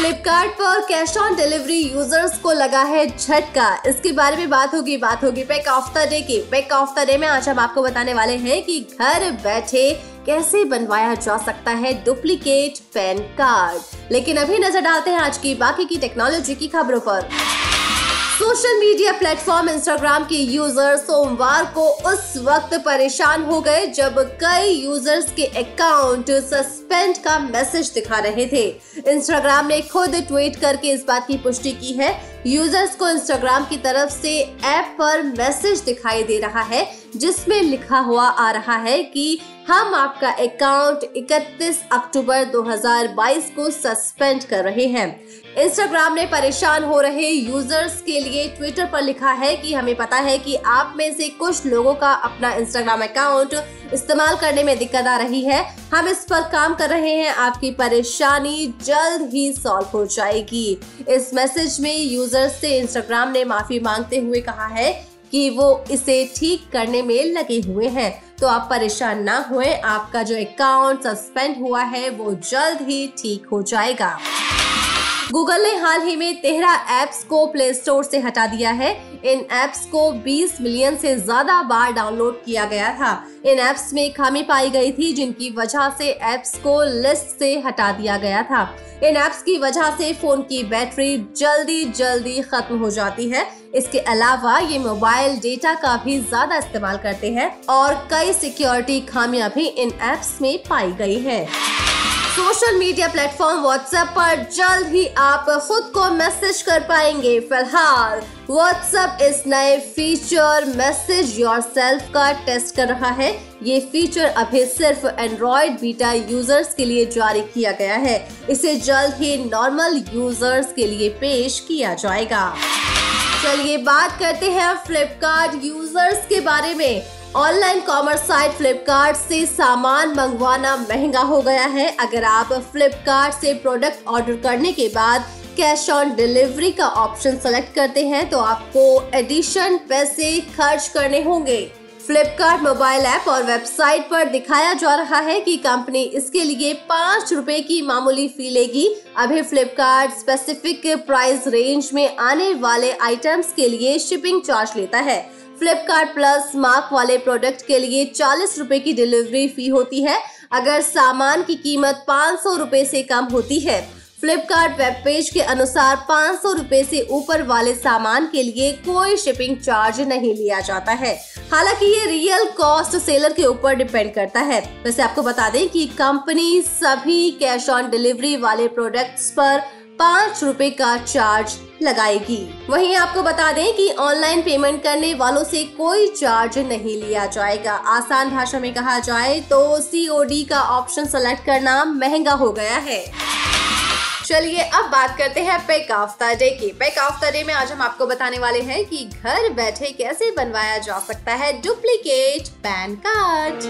फ्लिपकार्ट पर cash on delivery users को लगा है झटका। इसके बारे में बात होगी बात होगी पैक ऑफ़ द डे की। पैक ऑफ़ द डे में आज हम आपको बताने वाले हैं कि घर बैठे कैसे बनवाया जा सकता है डुप्लीकेट पैन कार्ड। लेकिन अभी नज़र डालते हैं आज की बाकी की टेक्नोलॉजी की खबरों पर। सोशल मीडिया प्लेटफॉर्म इंस्टाग्राम के यूज़र सोमवार को उस वक्त परेशान हो गए जब कई यूज़र्स के अकाउंट सस्पेंड का मैसेज दिखा रहे थे। इंस्टाग्राम ने खुद ट्वीट करके इस बात की पुष्टि की है। यूज़र्स को इंस्टाग्राम की तरफ़ से ऐप पर मैसेज दिखाई दे रहा है जिसमें लिखा हुआ आ रहा है कि हम आपका अकाउंट 31 अक्टूबर 2022 को सस्पेंड कर रहे हैं। इंस्टाग्राम ने परेशान हो रहे यूज़र्स के लिए ट्विटर पर लिखा है कि हमें पता है कि आप में से कुछ लोगों का अपना इंस्टाग्राम अकाउंट इस्तेमाल करने में दिक्कत आ रही है। हम इस पर काम कर रहे हैं। आपकी परेशानी जल्द ही सॉल्व हो जाएगी। इस मैसेज में यूज़र्स से इंस्टाग्राम ने माफ़ी मांगते हुए कहा है कि वो इसे ठीक करने में लगे हुए हैं। तो आप परेशान ना हुए, आपका जो अकाउंट सस्पेंड हुआ है, वो जल्द ही ठीक हो जाएगा। गूगल ने हाल ही में तेरह एप्स को प्ले स्टोर से हटा दिया है। इन एप्स को 20 मिलियन से ज़्यादा बार डाउनलोड किया गया था। इन एप्स में खामी पाई गई थी, जिनकी वजह से एप्स को लिस्ट से हटा दिया गया था। इन एप्स की वजह से फ़ोन की बैटरी जल्दी जल्दी खत्म हो जाती है। इसके अलावा ये मोबाइल डेटा का भी ज़्यादा इस्तेमाल करते हैं और कई सिक्योरिटी खामियाँ भी इन एप्स में पाई गई है। सोशल मीडिया प्लेटफॉर्म व्हाट्सएप पर जल्द ही आप खुद को मैसेज कर पाएँगे। फ़िलहाल व्हाट्सएप इस नए फीचर मैसेज योर का टेस्ट कर रहा है। ये फीचर अभी सिर्फ़ एंड्रॉइड बीटा यूज़र्स के लिए जारी किया गया है। इसे जल्द ही नॉर्मल यूज़र्स के लिए पेश किया जाएगा। चलिए बात करते हैं फ्लिपकार्ट यूज़र्स के बारे में। ऑनलाइन कॉमर्स साइट फ्लिपकार्ट से सामान मंगवाना महँगा हो गया है। अगर आप फ्लिपकार्ट से प्रोडक्ट ऑर्डर करने के बाद कैश ऑन डिलीवरी का ऑप्शन सेलेक्ट करते हैं तो आपको एडिशन पैसे खर्च करने होंगे। फ्लिपकार्ट मोबाइल ऐप और वेबसाइट पर दिखाया जा रहा है कि कंपनी इसके लिए पाँच रुपए की मामूली फ़ी लेगी। अभी फ्लिपकार्ट स्पेसिफिक प्राइस रेंज में आने वाले आइटम्स के लिए शिपिंग चार्ज लेता है। फ्लिपकार्ट प्लस मार्क वाले प्रोडक्ट के लिए चालीस रूपए की डिलीवरी फ़ी होती है। अगर सामान की कीमत पाँच सौ रूपए से कम होती है फ्लिपकार्ट वेब पेज के अनुसार पाँच सौ रूपए से ऊपर वाले सामान के लिए कोई शिपिंग चार्ज नहीं लिया जाता है। हालाँकि ये रियल कॉस्ट सेलर के ऊपर डिपेंड करता है। वैसे आपको बता दें कि कंपनी सभी कैश ऑन डिलीवरी वाले प्रोडक्ट्स पर पाँच रूपए का चार्ज लगाएगी। वहीं आपको बता दें कि ऑनलाइन पेमेंट करने वालों से कोई चार्ज नहीं लिया जाएगा। आसान भाषा में कहा जाए तो सीओडी का ऑप्शन सेलेक्ट करना महँगा हो गया है। चलिए अब बात करते हैं पैक द डे की। पैक द डे में आज हम आपको बताने वाले हैं कि घर बैठे कैसे बनवाया जा सकता है duplicate PAN card.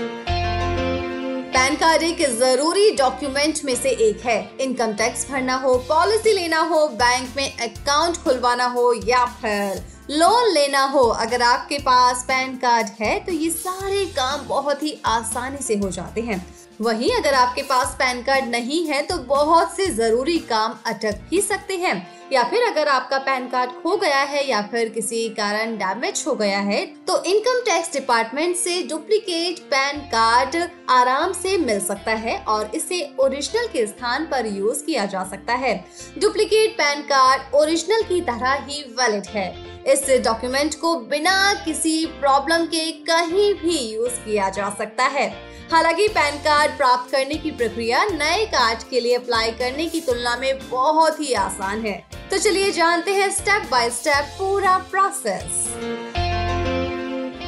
PAN card एक ज़रूरी डॉक्यूमेंट में से एक है। इनकम टैक्स भरना हो, पॉलिसी लेना हो, बैंक में अकाउंट खुलवाना हो या फिर लोन लेना हो। अगर आपके पास पैन कार्ड है तो ये सारे काम बहुत ही आसानी से हो जाते हैं। वहीं अगर आपके पास पैन कार्ड नहीं है तो बहुत से ज़रूरी काम अटक ही सकते हैं। या फिर अगर आपका पैन कार्ड खो गया है या फिर किसी कारण डैमेज हो गया है तो इनकम टैक्स डिपार्टमेंट से डुप्लीकेट पैन कार्ड आराम से मिल सकता है और इसे ओरिजिनल के स्थान पर यूज़ किया जा सकता है। डुप्लीकेट पैन कार्ड ओरिजिनल की तरह ही वैलिड है। इस डॉक्यूमेंट को बिना किसी प्रॉब्लम के कहीं भी यूज़ किया जा सकता है। हालाँकि पैन कार्ड प्राप्त करने की प्रक्रिया नए कार्ड के लिए अप्लाई करने की तुलना में बहुत ही आसान है। तो चलिए जानते हैं स्टेप बाय स्टेप पूरा प्रोसेस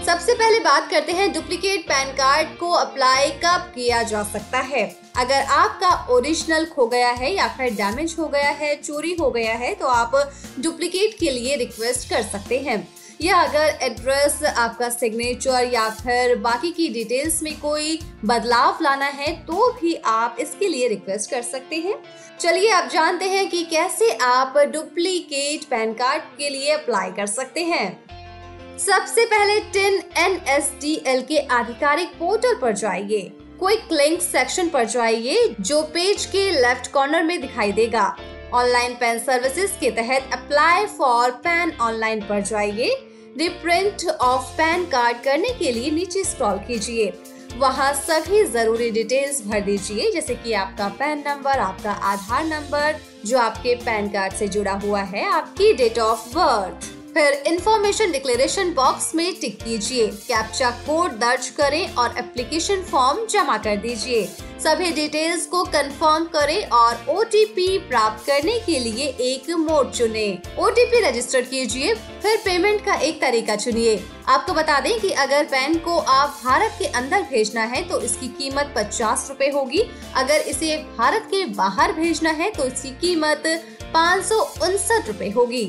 सबसे पहले बात करते हैं डुप्लीकेट पैन कार्ड को अप्लाई कब किया जा सकता है। अगर आपका ओरिजिनल खो गया है या फिर डैमेज हो गया है, चोरी हो गया है तो आप डुप्लीकेट के लिए रिक्वेस्ट कर सकते हैं। या अगर एड्रेस आपका सिग्नेचर या फिर बाकी की डिटेल्स में कोई बदलाव लाना है तो भी आप इसके लिए रिक्वेस्ट कर सकते हैं। चलिए, आप जानते हैं कि कैसे आप डुप्लीकेट पैन कार्ड के लिए अप्लाई कर सकते हैं। सबसे पहले TIN N S D L के आधिकारिक पोर्टल पर जाइए। क्विक लिंक सेक्शन पर जाइए, जो पेज के लेफ़्ट कॉर्नर में दिखाई देगा। ऑनलाइन पेन सर्विसेज़ के तहत अप्लाई फॉर पैन ऑनलाइन पर जाइए। रिप्रिंट ऑफ़ पैन कार्ड करने के लिए नीचे स्क्रॉल कीजिए। वहाँ सभी ज़रूरी डिटेल्स भर दीजिए, जैसे कि आपका पैन नंबर आपका आधार नंबर जो आपके पैन कार्ड से जुड़ा हुआ है, आपकी डेट ऑफ़ बर्थ फिर इंफॉर्मेशन डिक्लेरेशन बॉक्स में टिक कीजिए। कैप्चा कोड दर्ज करें और एप्लीकेशन फॉर्म जमा कर दीजिए। सभी डिटेल्स को कंफर्म करें और ओटीपी प्राप्त करने के लिए एक मोड चुने। ओ रजिस्टर कीजिए, फिर पेमेंट का एक तरीका चुनिए। आपको बता दें कि अगर पैन को आप भारत के अंदर भेजना है तो इसकी कीमत पचास रूपए होगी। अगर इसे भारत के बाहर भेजना है तो इसकी कीमत पाँच सौ उनसठ रूपए होगी।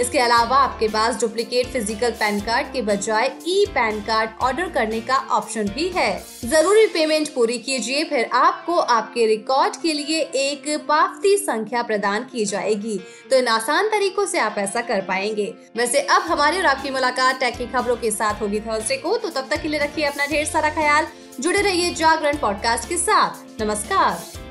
इसके अलावा आपके पास डुप्लीकेट फ़िज़िकल पैन कार्ड के बजाय ई पैन कार्ड ऑर्डर करने का ऑप्शन भी है। ज़रूरी पेमेंट पूरी कीजिए, फिर आपको आपके रिकॉर्ड के लिए एक पावती संख्या प्रदान की जाएगी। तो इन आसान तरीकों से आप ऐसा कर पाएँगे। वैसे अब हमारी और आपकी मुलाकात टेक की खबरों के साथ होगी थर्सडे को। तो तब तक के लिए रखिए अपना ढेर सारा ख्याल। जुड़े रहिए जागरण पॉडकास्ट के साथ। नमस्कार।